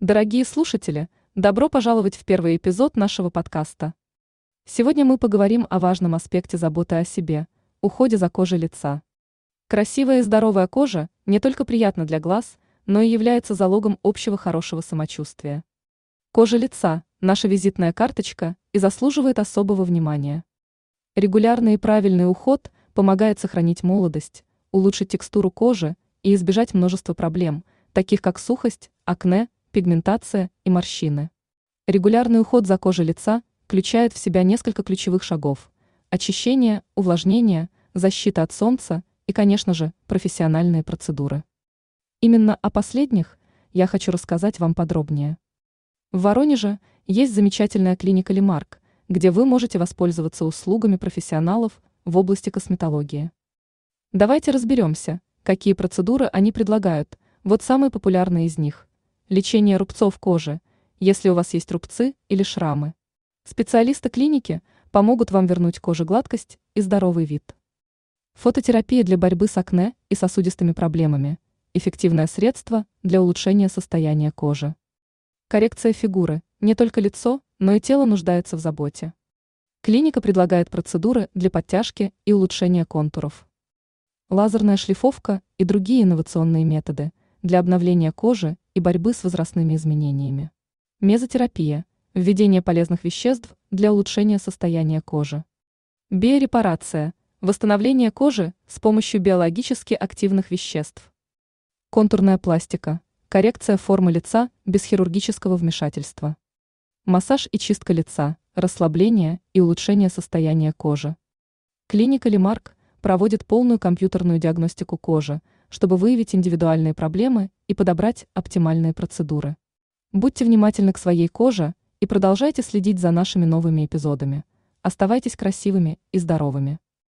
Дорогие слушатели, добро пожаловать в первый эпизод нашего подкаста. Сегодня мы поговорим о важном аспекте заботы о себе – уходе за кожей лица. Красивая и здоровая кожа не только приятна для глаз, но и является залогом общего хорошего самочувствия. Кожа лица – наша визитная карточка и заслуживает особого внимания. Регулярный и правильный уход помогает сохранить молодость, улучшить текстуру кожи и избежать множества проблем, таких как сухость, акне, пигментация и морщины. Регулярный уход за кожей лица включает в себя несколько ключевых шагов – очищение, увлажнение, защита от солнца и, конечно же, профессиональные процедуры. Именно о последних я хочу рассказать вам подробнее. В Воронеже есть замечательная клиника Лимарк, где вы можете воспользоваться услугами профессионалов в области косметологии. Давайте разберемся, какие процедуры они предлагают, вот самые популярные из них. Лечение рубцов кожи, если у вас есть рубцы или шрамы. Специалисты клиники помогут вам вернуть коже гладкость и здоровый вид. Фототерапия для борьбы с акне и сосудистыми проблемами. Эффективное средство для улучшения состояния кожи. Коррекция фигуры. Не только лицо, но и тело нуждается в заботе. Клиника предлагает процедуры для подтяжки и улучшения контуров. Лазерная шлифовка и другие инновационные методы для обновления кожи и борьбы с возрастными изменениями. Мезотерапия – введение полезных веществ для улучшения состояния кожи. Биорепарация – восстановление кожи с помощью биологически активных веществ. Контурная пластика – коррекция формы лица без хирургического вмешательства. Массаж и чистка лица, расслабление и улучшение состояния кожи. Клиника Лимарк проводит полную компьютерную диагностику кожи – чтобы выявить индивидуальные проблемы и подобрать оптимальные процедуры. Будьте внимательны к своей коже и продолжайте следить за нашими новыми эпизодами. Оставайтесь красивыми и здоровыми.